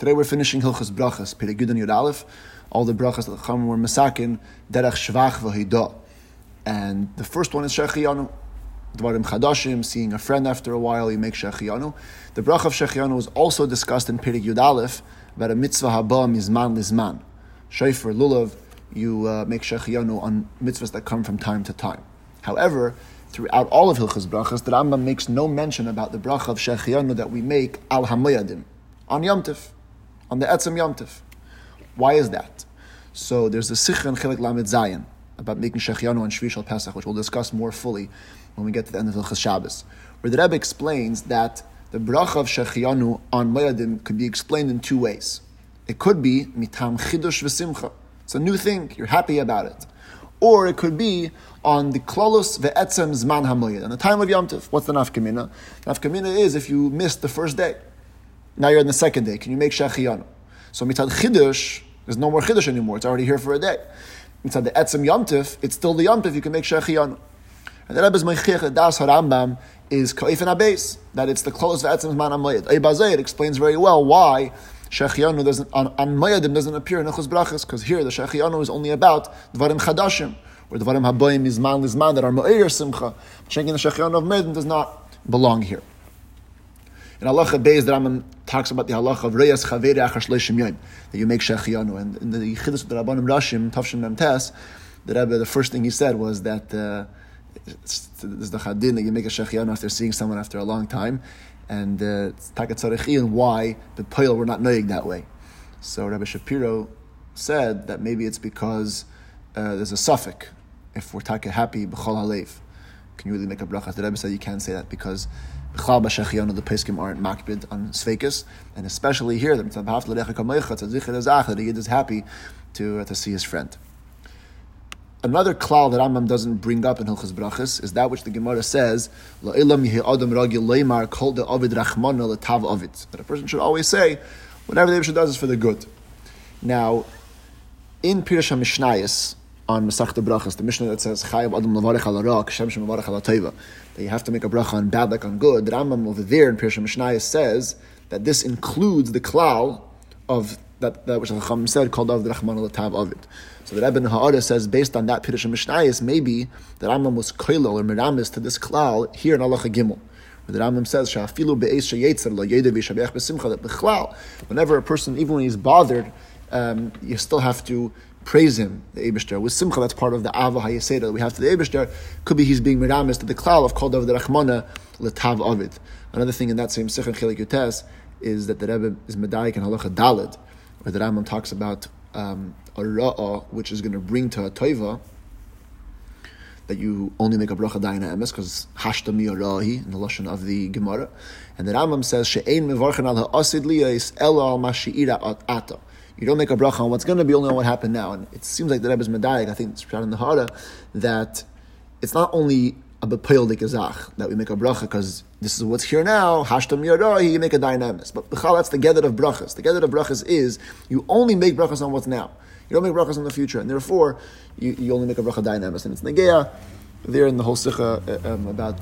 Today we're finishing Hilchas Brachas, Perek Yud Aleph. All the brachas that come were Masakin, Derech Shvach V'Hidah. And the first one is Shechiyanu. Dvarim Chadashim, seeing a friend after a while, you make Shechiyanu. The bracha of Shechiyanu was also discussed in Perek Yud Aleph, about a mitzvah haba mizman lizman. Shayfer Lulav, you uh, make Shechiyanu on mitzvahs that come from time to time. However, throughout all of Hilchas Brachas, the Rambam makes no mention about the bracha of Shechiyanu that we make al Hamoyadim, on Yom Tif on the Etzem Yomtiv. Why is that? So there's a Sikh and Chelik Lamed Zayin about making Shechianu on Shvi Shal Pesach, which we'll discuss more fully when we get to the end of Hilchas Shabbos, where the Rebbe explains that the bracha of Shechianu on Moyadim could be explained in two ways. It could be mitam chidush v'simcha. It's a new thing. You're happy about it. Or it could be on the klolos ve'etzem zman hamoyed, on the time of Yom Tif. What's the nafkamina? Nafkamina is if you missed the first day. Now you're on the second day. Can you make shechiyanu? So mitzad chidush, there's no more chidush anymore. It's already here for a day. Mitzad the etzem yomtiv, it's still the yomtiv. You can make shechiyanu. And the Rebbe's meichich das harambam is kaif and abes that it's the close of etzem man amayid. Eibazay it explains very well why shechiyanu doesn't on, mayadim doesn't appear in echus brachas because here the shechiyanu is only about dvarim chadashim or dvarim habayim izman lizman that are me'ir simcha. Checking the shechiyanu of mayadim does not belong here. In halacha beis, the Rambam talks about the halacha of reyas chaveri achar shleishim yoyim that you make shechianu. And in the Yichidus of the Rabbanim Rashim Tavshim Mem Tes, the Rebbe, the first thing he said was that uh, it's the chadin that you make a shechianu after seeing someone after a long time, and uh, takat and why the poil were not knowing that way. So Rabbi Shapiro said that maybe it's because uh, there's a suffix if we're taka happy b'chol halev. Can you really make a bracha? The Rebbe said you can't say that because B'chal b'shechionu, the Peskim aren't makbid on Sveikis, and especially here, the Mitzvah B'haf l'recha kamoicha, tzadzik ezach, that he is happy to, uh, to see his friend. Another klal that Rambam doesn't bring up in Hilchas Brachas is that which the Gemara says, La'ilam yehi adam ragil leimar kol de ovid rachmana letav ovid. That a person should always say, whatever the Yibshah does is for the good. Now, in Pirush HaMishnayis, on Masach Brachas, the Mishnah that says, Chayav adam lavarech al arak, shem shem lavarech al that you have to make a bracha on bad like on good. The Rambam over there in Pirsha Mishnayos says that this includes the klal of that, that which the Chacham said called of the Rahman al Tav. So the Rebbe Ha'ara says based on that Pirsha Mishnayos, maybe the Rambam was koilel or miramis to this klal here in Allah Gimel. Where the Rambam says, "Shafilu be'es sheyetzer lo yedev yishabeach b'simcha." That whenever a person, even when he's bothered, um, you still have to praise him, the Abishter. With Simcha, that's part of the Ava Hayeseda that we have to the Abishter. Could be he's being Miramis to the Klal of of the Rachmana, Letav Ovid. Another thing in that same Sikh Chilik Yutes is that the Rebbe is Medayik and Halacha Dalid, where the Rambam talks about um, a Ra'ah, which is going to bring to a Toiva, that you only make a bracha dayna emes because hashta mi in the lashon of the Gemara, and the Rambam says she'ein mevarchen al ha'asid liyais ela al mashiira ata. You don't make a bracha on what's going to be only on what happened now. And it seems like the Rebbe's medayik, I think it's shot in the Hara, that it's not only a bepayel de gezach that we make a bracha because this is what's here now. Hashtam yarahi, you make a dynamis. But b'chal, that's the gather of brachas. The gather of brachas is you only make brachas on what's now. You don't make brachas on the future, and therefore you, you only make a bracha dynamis. And it's negeya there in the whole sikha uh, um, about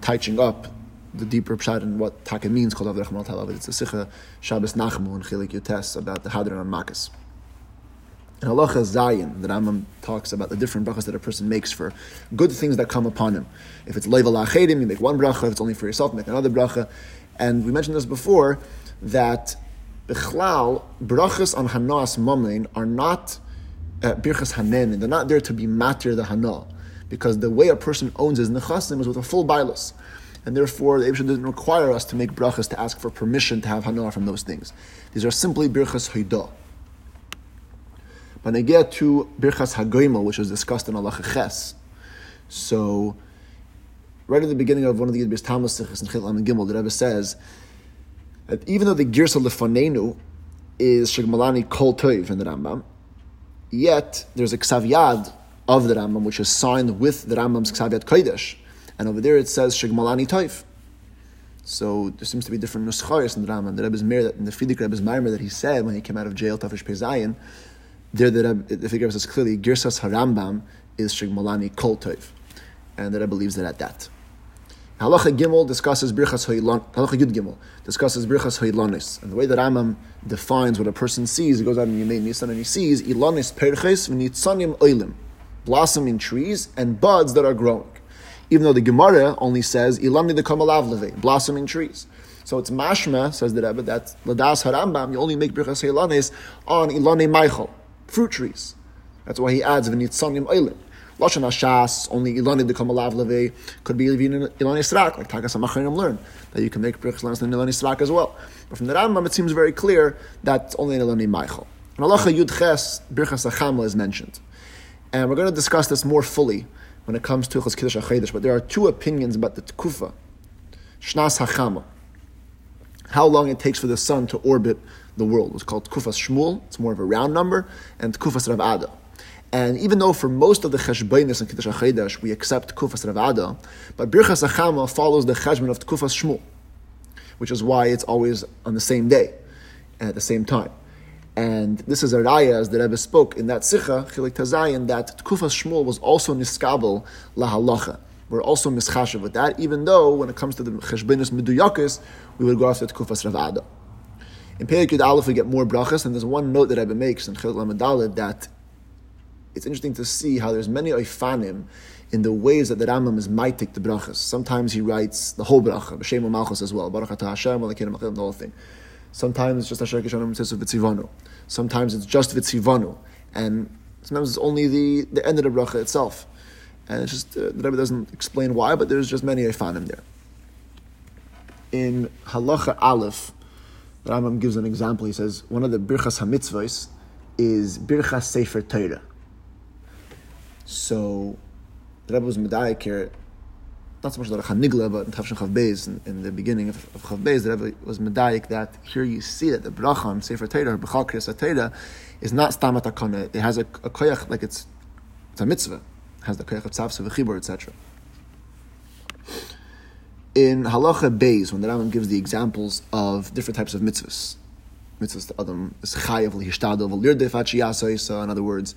touching up the deeper pshat and what taka means called Avdech Mal Talav. It's a Sikha Shabbos Nachmu and Chilik Yotes about the Hadran and Makas. In Halacha Zayin, the Rambam talks about the different brachas that a person makes for good things that come upon him. If it's Leiva Lachedim, you make one bracha. If it's only for yourself, make another bracha. And we mentioned this before, that Bechlal, brachas on Hanas Mamlein are not uh, birchas hanen, they're not there to be matir the hana, because the way a person owns his nechasim is with a full bailus and therefore the Abishah doesn't require us to make brachas to ask for permission to have hanor from those things. These are simply birchas hoidah. When I get to birchas hagoima, which is discussed in Allah Ches, so right at the beginning of one of the Yidbis Tamas in Chil and Gimel, the Rebbe says that even though the girsa lefanenu is shigmalani kol toiv in the Rambam, yet there's a ksaviyad of the Rambam which is signed with the Rambam's ksaviyad kodesh and over there it says Shigmalani Taif. So there seems to be different nuschayos in the Rambam. The Rebbe's Meir, in the Frierdiker Rebbe's Maimer that he said when he came out of jail, Tafish Pezayin, there the Rebbe, the Frierdiker says clearly, Girsas Harambam is Shigmalani Kol Taif. And the Rebbe believes that at that. Halacha Gimel discusses Birchas Halacha Yud Gimel discusses Birchas Hoilonis. And the way that Rambam defines what a person sees. He goes out in Yemei Nisan and he sees ilanis perches v'nitzanim oilim, blossoming trees and buds that are growing. Even though the Gemara only says ilamni the kamalav blossoming trees. So it's mashma, says the Rebbe, that ladas harambam, you only make birchas ilanis on ilane meichel, fruit trees. That's why he adds v'nitzanim oilim. Lashon Hashas, only Ilani become a lav leve, could be even Ilani Srak, like Tagas HaMacharim learn, that you can make Birchas Lanas and Ilani Srak as well. But from the Rambam, it seems very clear that only in Ilani Maichel. In Halacha Yud Ches, Birchas Achamla is mentioned. And we're going to discuss this more fully when it comes to Chos Kiddush HaChedesh, but there are two opinions about the Tkufa, Shnas HaChama, how long it takes for the sun to orbit the world. It's called Tkufas Shmuel, it's more of a round number, and Tkufas Rav Ada. And even though for most of the cheshbainis and kiddush hachedesh we accept kufas ravada, but birchas achama follows the cheshbon of kufas shmuel, which is why it's always on the same day, at the same time. And this is a raya, as the Rebbe spoke in that sicha, chilik tazayin, that kufas shmuel was also niskabel lahalacha. We're also mischashav with that, even though when it comes to the cheshbainis meduyakis, we would go after kufas ravada. In Perikid Aleph, we get more brachas, and there's one note that Rebbe makes in Chil Lamadalid that it's interesting to see how there's many oifanim in the ways that the Rambam is maitik the brachas. Sometimes he writes the whole bracha, b'shem malchus as well, baruch atah Hashem, the whole thing. Sometimes it's just Asher Kishanim says v'tzivanu. Sometimes it's just v'tzivanu, and sometimes it's only the, the end of the bracha itself. And it's just uh, the Rebbe doesn't explain why, but there's just many oifanim there. In halacha aleph, the Rambam gives an example. He says one of the birchas hamitzvos is birchas sefer Torah so the Rebbe was medayik here, not so much the Chanigla, but in Tavshin Chav in, in, the beginning of, of Chav the Rebbe was medayik that here you see that the bracha Sefer Torah, or B'chal Kriyas is not stamat akona. It has a, a koyach, like it's, it's a mitzvah. It has the koyach of tzavsa v'chibur, etc. In Halacha Beis, when the Rambam gives the examples of different types of mitzvahs, mitzvahs to Adam is chayav lihishtadel v'lirdef in other words,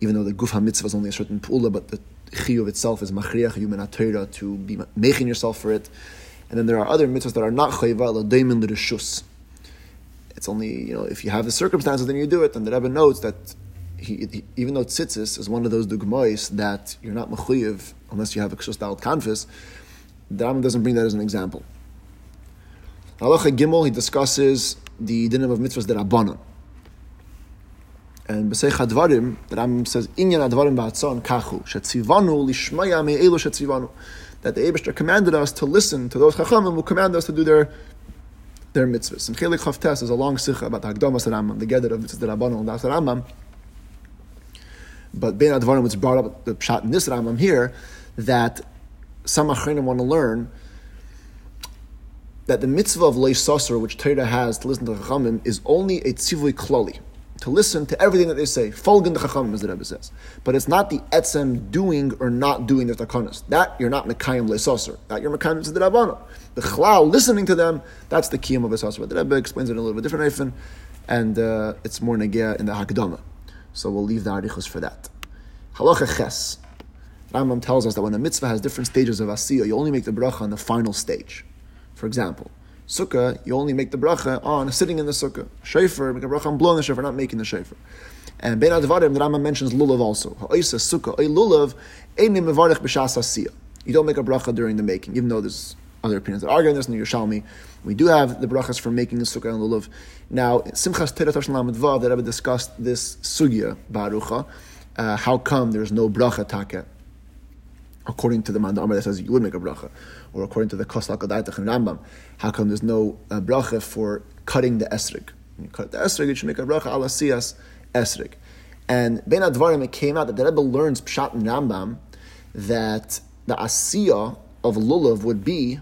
even though the guf mitzvah is only a certain pula, but the chiyuv itself is machriach human to be making yourself for it. And then there are other mitzvahs that are not chayva l'deimin l'rishus. It's only you know if you have the circumstances, then you do it. And the Rebbe notes that he, he, even though tzitzis is one of those dugmois that you're not mechuyev unless you have a kshus dal kanfis, the Rebbe doesn't bring that as an example. Halacha Gimel, he discusses the dinim of mitzvahs that are banan. And B'Seich HaDvarim, the Rambam says, Inyan HaDvarim Ba'atzon Kachu, Shetzivanu Lishmaya Me'elu Shetzivanu. That the Abishter commanded us to listen to those Chachamim who command us to do their their mitzvahs. And Chelik Chavtes is a long sikha about the Hagdamas Rambam, the Geder of the Rabbanon and the Rambam. But Bein HaDvarim, which brought up the pshat in this Rambam here, that some Achrenim want to learn that the mitzvah of Leish Leisasar, which Torah has to listen to Chachamim, is only a tzivui klali to listen to everything that they say. Folgen the chachamim, as the Rebbe says. But it's not the etzem doing or not doing their takanas. That you're not mekayim lesoser. That you're mekayim to the rabbana. The chlal, listening to them, that's the kiyam of lesoser. The Rebbe explains it in a little bit different eifin, and uh, it's more negea in the hakdama. So we'll leave the arichos for that. Halacha ches. Rambam tells us that when a mitzvah has different stages of asiyah, you only make the bracha on the final stage. For example, sukkah, you only make the bracha on sitting in the sukkah. Shofar, make a bracha on blowing the shofar, not making the shofar. And Ben Advarim, the Rambam mentions lulav also. Ha'isa sukkah, a lulav, einim mevarech b'shas. You don't make a bracha during the making, even though there's other opinions that argue on this in the Yerushalmi. We do have the brachas for making the sukkah and lulav. Now, Simchas Tosh Lamed Vav, that Rebbe discussed this sugya, Barucha, uh, how come there's no bracha taket? according to the man that says you would make a bracha, or according to the Kosal Kadaitach and Rambam, how come there's no uh, bracha for cutting the esrig? When you cut the esrig, you should make a bracha ala siyas esrig. And Ben Advarim, it came out that the Rebbe learns Pshat and Rambam that the asiya of lulav would be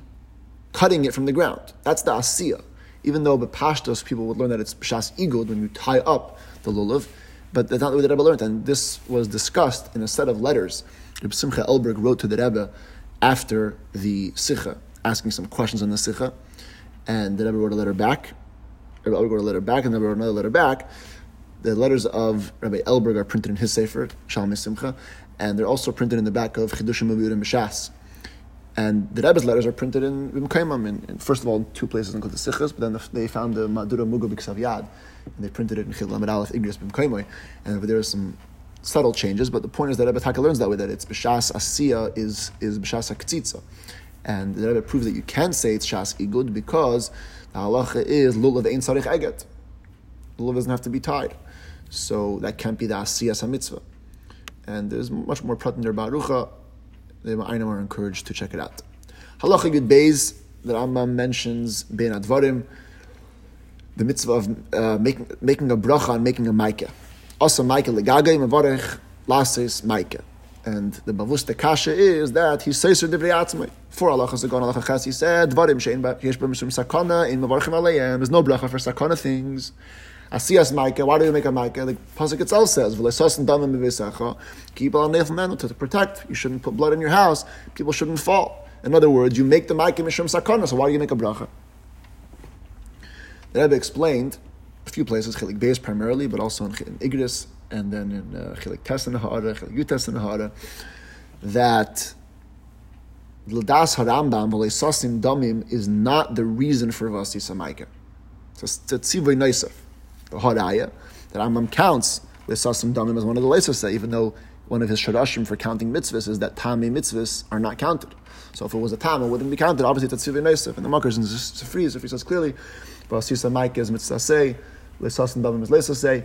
cutting it from the ground. That's the asiya. Even though Bepashtos people would learn that it's Pshas Igud when you tie up the lulav, but that's not the way the Rebbe learned. And this was discussed in a set of letters Reb Simcha Elberg wrote to the Rebbe after the Sikha, asking some questions on the Sikha, and the Rebbe wrote a letter back. Rebbe Elberg wrote a letter back, and the Rebbe wrote another letter back. The letters of Rabbi Elberg are printed in his Sefer, Shalom Simcha, and they're also printed in the back of Chidushim Mabiyud and B'Shas. And the Rebbe's letters are printed in Bimkaimam, in, in, first of all, in two places in Kodesh Sichos, but then the, they found the Madura B'Ksav Yad, and they printed it in Chil Lamed Aleph Igris Bimkaimoy, and there are some subtle changes, but the point is that Rebbe Taka learns that way, that it's B'Shas Asiya is, is B'Shas HaKtzitza. And the Rebbe proves that you can say it's Shas Igud because the halacha is Lulav Ein Sarich Eget. Lulav doesn't have to be tied. So that can't be the Asiyas HaMitzvah. And there's much more prat in Barucha. The Ma'ayinim are encouraged to check it out. Halacha Yud Beis, the Rambam mentions Ben Advarim, the mitzvah of uh, making, making a bracha and making a maika. Also maika legagay mevarech lasis maika. And the Bavusta Kasha is that he says to Divrei Atzmai. For Allah Chazagon Allah Chas, he said, Dvarim Shein Yesh B'Mishum Sakana in Mavarchim Aleim. There's no bracha for Sakana things. Asiyas Maika, why do you make a Maika? The Pasuk itself says, keep on to protect. You shouldn't put blood in your house. People shouldn't fall. In other words, you make the Maika Mishum Sakana, so why do you make a bracha? The Rebbe explained a few places, Chilik Beis primarily, but also in, in Igris, and then in uh, Chilik Tes in Ha'ara, Chilik Yutes in Ha'ara, that L'das Harambam v'leisasim damim is not the reason for Vasi Samaika. A tzivay neisaf, the Haraya, that Rambam counts L'sasim damim as one of the leisas, even though one of his shadashim for counting mitzvahs is that tami mitzvahs are not counted. So if it was a tam, it wouldn't be counted. Obviously, it's a. And the Makar is in Sifri, Sifri says clearly, Vasi Samaika is mitzvah L'sasim damim is leisas say,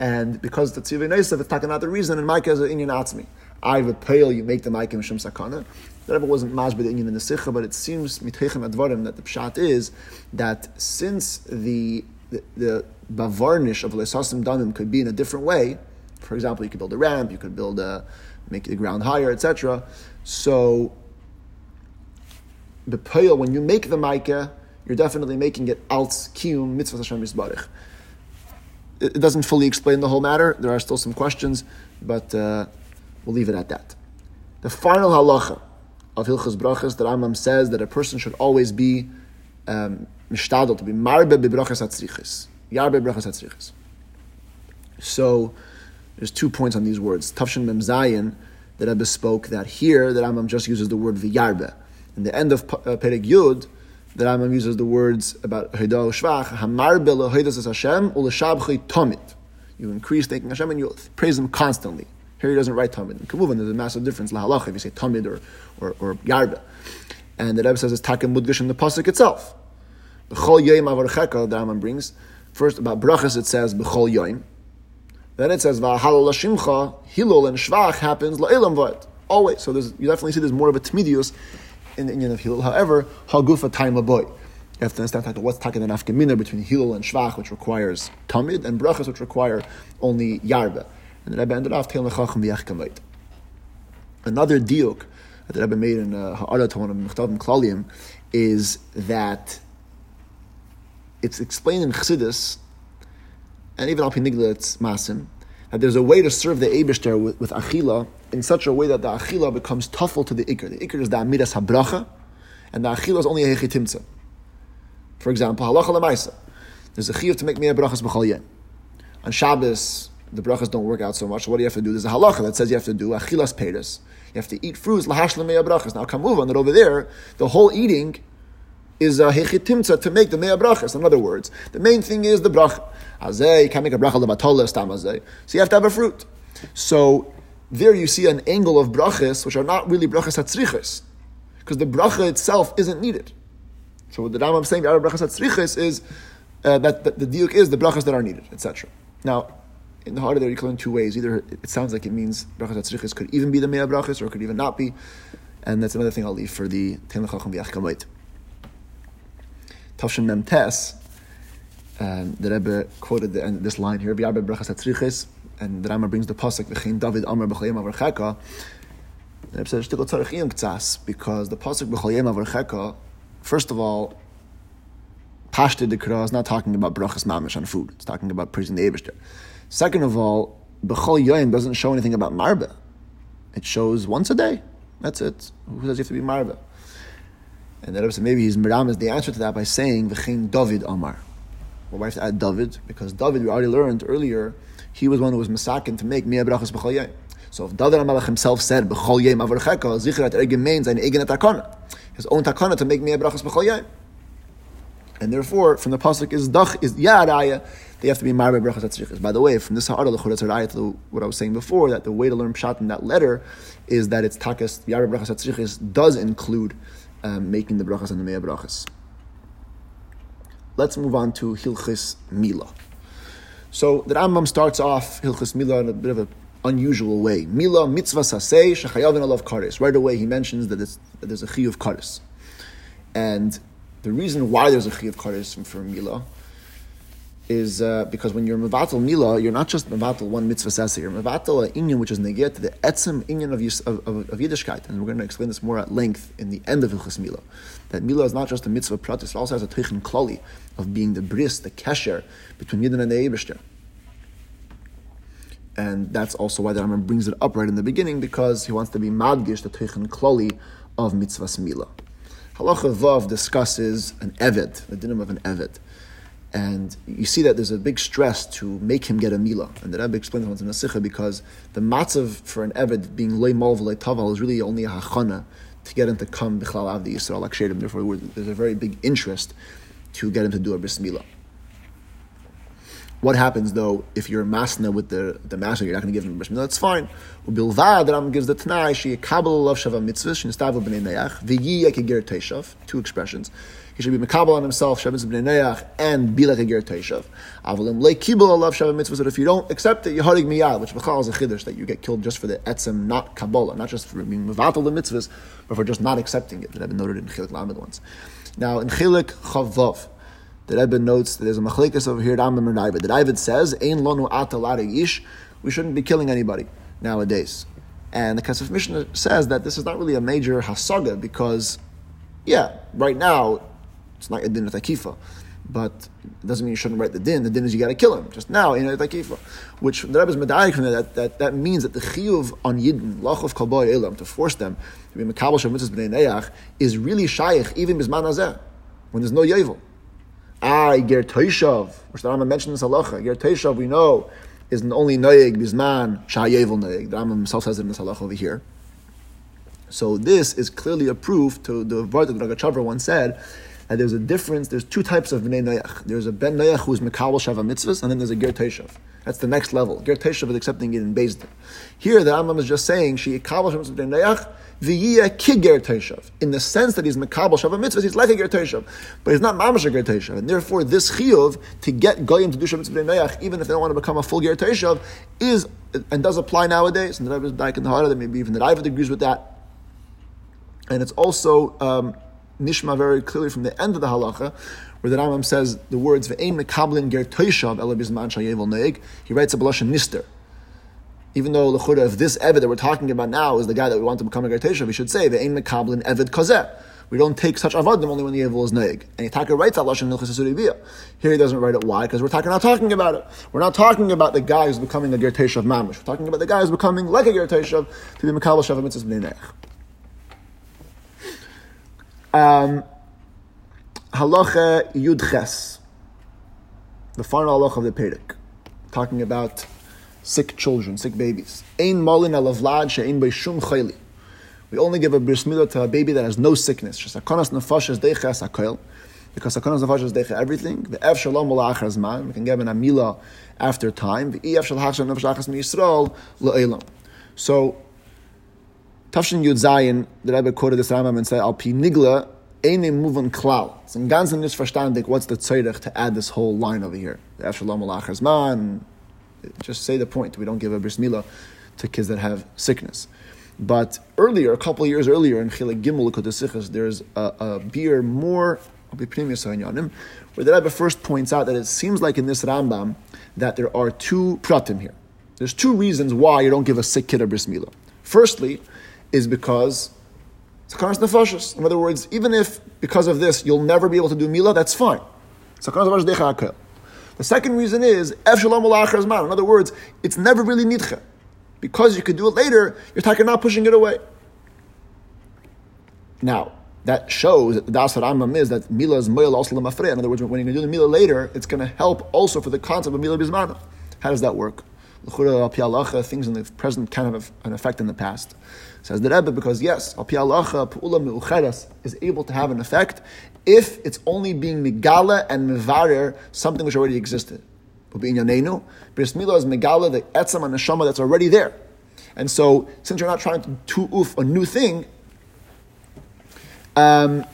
and because the tzivay neisaf, it's taken out the reason, and Maika is an inyan atzmi. I would pale, you make the Maika Mishum Sakana. Rebbe wasn't mashbid the in the Sikha, but it seems mitechem advarim that the pshat is that since the the, the bavarnish of lesasim danim could be in a different way, for example, you could build a ramp, you could build a make the ground higher, etc. So the pale when you make the Maika, you're definitely making it alts kiyum mitzvah Hashem yisbarich. It doesn't fully explain the whole matter. There are still some questions, but uh, we'll leave it at that. The final halacha of Hilchas Brachas, the Rambam says that a person should always be um, to be marbe bebrachas atzrichis. Yarbe brachas atzrichis. So, there's two points on these words. Tafshin Mem Zayin, that Rebbe spoke that here, the Rambam just uses the word v'yarbe. In the end of uh, Yud, the Rambam uses the words about Hida Shvach, Hamarbe lehoidas Hashem, uleshabchei tomit. You increase thanking Hashem and you praise Him constantly. Here he doesn't write Tamid. In there's a massive difference, Lahalach, if you say Tamid or, or, or Yarba. And the Rebbe says it's Takim Mudgish in the Pasuk itself. B'chol Yoim Avarcheka, the Rambam brings. First, about Brachas, it says B'chol Yoim. Then it says V'halal Lashimcha, Hilol and Shvach happens La'ilam Vod. Always. So there's, you definitely see there's more of a Tmidius in the Indian of Hilol. However, Hagufa Time Laboy. You have to understand what's talking an afkamina between Hilol and Shvach, which requires Tamid, and Brachas, which require only Yarba. And the Rebbe ended off Teil Nechachim V'yach Another diuk that the Rebbe made in uh, Ha'ara to one of Mechtavim Klalim is that it's explained in Chassidus, and even Al Pinigla Masim, that there's a way to serve the Eibishter with, with Achila in such a way that the Achila becomes tuffle to the Iker. The Iker is the Amidas Habracha, and the Achila is only a Hechitimtza. For example, Halacha Lamaisa. There's a Chiyuv to make Mea Brachas B'chal. On Shabbos, the brachas don't work out so much. What do you have to do? There's a halacha that says you have to do achilas peiris. You have to eat fruits lahash lemei brachas. Now on that over there. The whole eating is a hechitimtza to make the mei brachas. In other words, the main thing is the bracha. Azay, you can't make a bracha lebatola stam azay. So you have to have a fruit. So there you see an angle of brachas which are not really brachas hatzrichas, because the bracha itself isn't needed. So what the Rambam saying, the brachas hatzrichas is uh, that, that the diuk is the brachas that are needed, etc. Now in the heart of there, you can learn two ways. Either it sounds like it means brachas atzrichis could even be the mea brachas, or could even not be. And that's another thing I'll leave for the Ten Lechacham V'Yach Tavshin Mem Tes, um, the Rebbe quoted the, this line here, V'yarbe brachas atzrichis, and the Rama brings the pasuk V'chein David Amar B'chayim Avarcheka. The Rebbe says Shtikol Tzarech Iyam because the pasuk B'chayim Avarcheka, first of all, Pashta Dikra is not talking about brachas mamish on food. It's talking about praising the Ebershter. Second of all, B'chol Yoim doesn't show anything about Marba. It shows once a day. That's it. Who says you have to be Marba? And the Rebbe said maybe he's Miram is the answer to that by saying V'chein David Amar. Well, why have to add David? Because David, we already learned earlier, he was one who was masakin to make Mia Brachas B'chol Yoim. So if David HaMelech himself said, B'chol yem avarcheka, zichrat ergim means an egin takana. His own takana to make a brachas b'chol. And therefore, from the pasuk is dach is yaraya, they have to be marbe brachas atzrichas. By the way, from this ha'ara l'chudas raya to what I was saying before, that the way to learn pshat in that letter is that it's takas yarbe brachas atzrichas does include um, making the brachas and the mea brachas. Let's move on to hilchis mila. So the Rambam starts off hilchis mila in a bit of an unusual way. Mila mitzvah sasei shechayavin alav kares. Right away, he mentions that, that there's a chi of kares, and the reason why there's a chi of kares for Mila is uh, because when you're mevatel Mila, you're not just mevatel one mitzvah sasa, you're mevatel an inyan which is negate to the etzem inyan of, of, of, of, Yiddishkeit. And we're going to explain this more at length in the end of Hilchas Mila. That Mila is not just a mitzvah pratis, it also has a teichin klali of being the bris, the kesher between Yidden and the Eibishter. And that's also why the Rambam brings it up right in the beginning, because he wants to be madgish, the teichin klali of mitzvah Mila. Halacha Vav discusses an Eved, the dinim of an Eved. And you see that there's a big stress to make him get a Mila. And the Rebbe explains once in the Sikha because the matzav for an Eved being Lei Mal V'Lei Taval is really only a Hachana to get him to come Bichlal Avdi Yisrael Akshedim. Therefore, there's a very big interest to get him to do a Bris Mila. What happens though if you're masna with the, the master, you're not going to give him a bris milah? That's fine. Ubilvad, Ram gives the Tanai, she kabel of shava mitzvah, she nistavu b'nei neach, v'yi ekegir teishav, two expressions. He should be mekabel on himself, shavim b'nei neach, and be like a ger teishav. Avalim le kibel alav shava mitzvah, that if you don't accept it, you harig miyad, which b'chal is a chiddush, that you get killed just for the etzem, not kabbalah, not just for being mevatel the mitzvahs, but for just not accepting it, that I've been noted in chilik lamed once. Now, in chilik chavav, the Rebbe notes that there's a machlekes over here, Rambam and David. The David says, "Ein lonu atalare ish." We shouldn't be killing anybody nowadays. And the Kesef Mishnah says that this is not really a major hasaga because, yeah, right now it's not a din of takifa, but it doesn't mean you shouldn't write the din. The din is you got to kill him just now in a takifa, which the Rebbe is medayik from that, that that means that the chiyuv on yidden lachov kalboy elam to force them to be mekabel shemitzvah b'nei neyach is really shaykh even bisman hazeh when there's no yevel. Ah, Ger Toishav, which the Rambam mentioned in halacha. Ger Toishav, we know, is only Noyeg Bizman Shayevel Noyeg. The Rambam himself says it in this halacha over here. So this is clearly a proof to the word that Ragachavra once said that there's a difference. There's two types of Bnei Noyach. There's a Ben Noyach who's Mekabel Shava Mitzvahs, and then there's a Ger Toishav. That's the next level. Ger Toishav is accepting it in Bezdin. Here, the Rambam is just saying, She Kabel Shava Bnei Noyach, v'yia kiger teishav. In the sense that he's mekabel shava mitzvahs, he's like a ger teishav, but he's not mamash a ger teishav. And therefore, this chiyuv to get goyim to do shav mitzvah even if they don't want to become a full ger teishav, is and does apply nowadays. And the Rebbe is back in the heart that maybe even the Ravid agrees with that. And it's also um, nishma very clearly from the end of the halacha, where the Rambam says the words ve'ein mekablin ger teishav elabizman shayevel neig. He writes a blush nister even though l'chura, if this Eved that we're talking about now is the guy that we want to become a Gertesha, we should say, ve'ein mekablin Eved kazeh. We don't take such avadim only when the evil is neig. And Yitaka writes that lashon nilchas Here he doesn't write it. Why? Because we're talking, not talking about it. We're not talking about the guy who's becoming a gertesha of mamish. We're talking about the guy who's becoming like a gertesha to be mekabel shav mitzvahs Um, halacha yudches, the final halacha of the Perek, talking about sick children, sick babies. Ein molin alavlad she'ein shum chayli. We only give a bris to a baby that has no sickness. Just akonas nefashas deiches akoil. Because akonas nefashas deicha everything. The ef shalom ulachar zman. We can give an amila after time. The ef shal hachshav nefesh achas miyisrael le'elam. So, Tafshin Yud Zayin, the Rebbe quoted this Rambam and said, Al pi nigla, eine muvan klal. It's in ganz verstandig what's the tzedek to add this whole line over here. The ef shalom ulachar zman, just say the point. We don't give a bris milah to kids that have sickness. But earlier, a couple years earlier, in Chilek Gimel there's a, a beer more where the Rebbe first points out that it seems like in this Rambam that there are two pratim here. There's two reasons why you don't give a sick kid a bris milah. Firstly, is because nefashos. In other words, even if because of this you'll never be able to do Mila, that's fine. Nefashos the second reason is Ef Shalom In other words, it's never really nidcha. Because you could do it later, you're talking not pushing it away. Now, that shows that the Das Rambam is that Mila is Moyal also In other words, when you're going to do the Mila later, it's going to help also for the concept of Mila Bismana. How does that work? things in the present can have an effect in the past. Says the Rebbe because yes, al pu'ula is able to have an effect if it's only being megala and mevarer something which already existed. But being yonenu, bris Milah is megala the etzam and neshama that's already there. And so, since you're not trying to oof a new thing, um,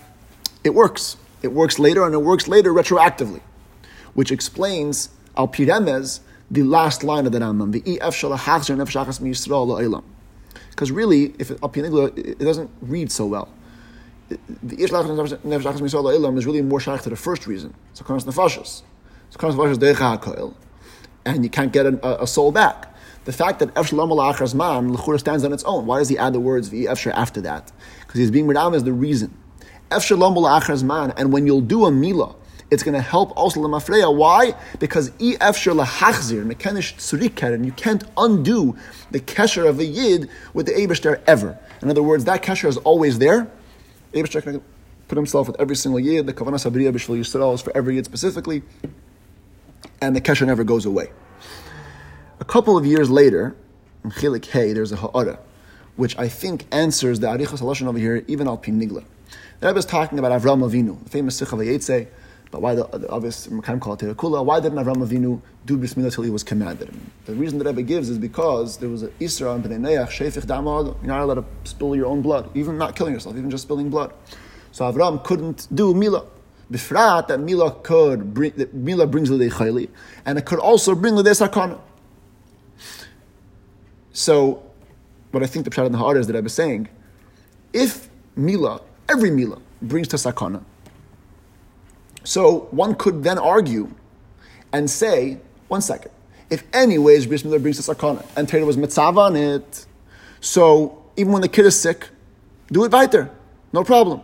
it works. It works later, and it works later retroactively, which explains al piremez the last line of the Rambam, Because really, if it, it doesn't read so well. The Ish is really more shaykh to the first reason. So Kanas Nefashas. So Kanas Nefashas and you can't get a, a soul back. The fact that Efshalom al man l'chura stands on its own. Why does he add the words v'efshar after that? Because he's being medam is the reason. Efshalom al man, and when you'll do a milah, it's going to help also lemafreya. Why? Because efshar lahachzir mekenish tzuriker, and you can't undo the kesher of a yid with the Abishter ever. In other words, that kesher is always there. Abishter can put himself with every single yid. The kavanah sabriya b'shvil yisrael is for every yid specifically, and the kesher never goes away. A couple of years later, in Chilik Hey, there's a ha'ara, which I think answers the Arichas Halashon over here, even al Pinigla. The Rebbe is talking about Avram Avinu, the famous Sikha Vayetze, but why the, the obvious Makam called Terakula, why didn't Avram Avinu do bris milah till he was commanded? The reason the Rebbe gives is because there was an Isra and Bnei Neach, Shefich Damad, you're not allowed to spill your own blood, even not killing yourself, even just spilling blood. So Avram couldn't do Milah. Bifrat, that Milah could bring, that Milah brings the Chayli, and it could also bring the Sakana. So, what I think the pshat in the heart is that I was saying, if Mila, every Mila, brings to Sakana, so one could then argue and say, one second, if anyways Bris Mila brings to Sakana, and Torah was mitzvah on it, so even when the kid is sick, do it weiter, no problem.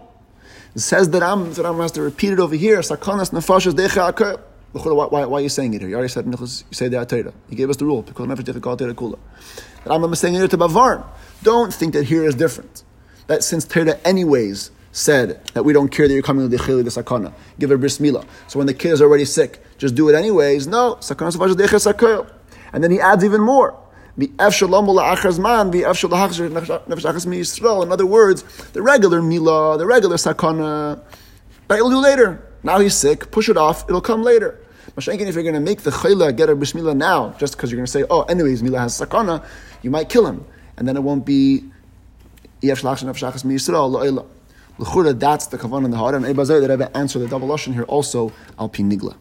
It says that Ram, that Ram has to repeat it over here, Sakanas nefashas decha why, why, why, are you saying it here? You already said you say the Atayra. He gave us the rule because kula. That I'm saying it here to Bavarn. Don't think that here is different. That since Torah anyways said that we don't care that you're coming to the chili the sakana, give a bris mila. So when the kid is already sick, just do it anyways. No, sakana. And then he adds even more. In other words, the regular mila, the regular sakana, that you'll do later. Now he's sick, push it off, it'll come later. Mashenkin, if you're going to make the chayla get a bris milah now, just because you're going to say, oh, anyways, mila has sakana, you might kill him. And then it won't be that's the kavan in the heart. And that Rebbe answered the double lashon here also al nigla.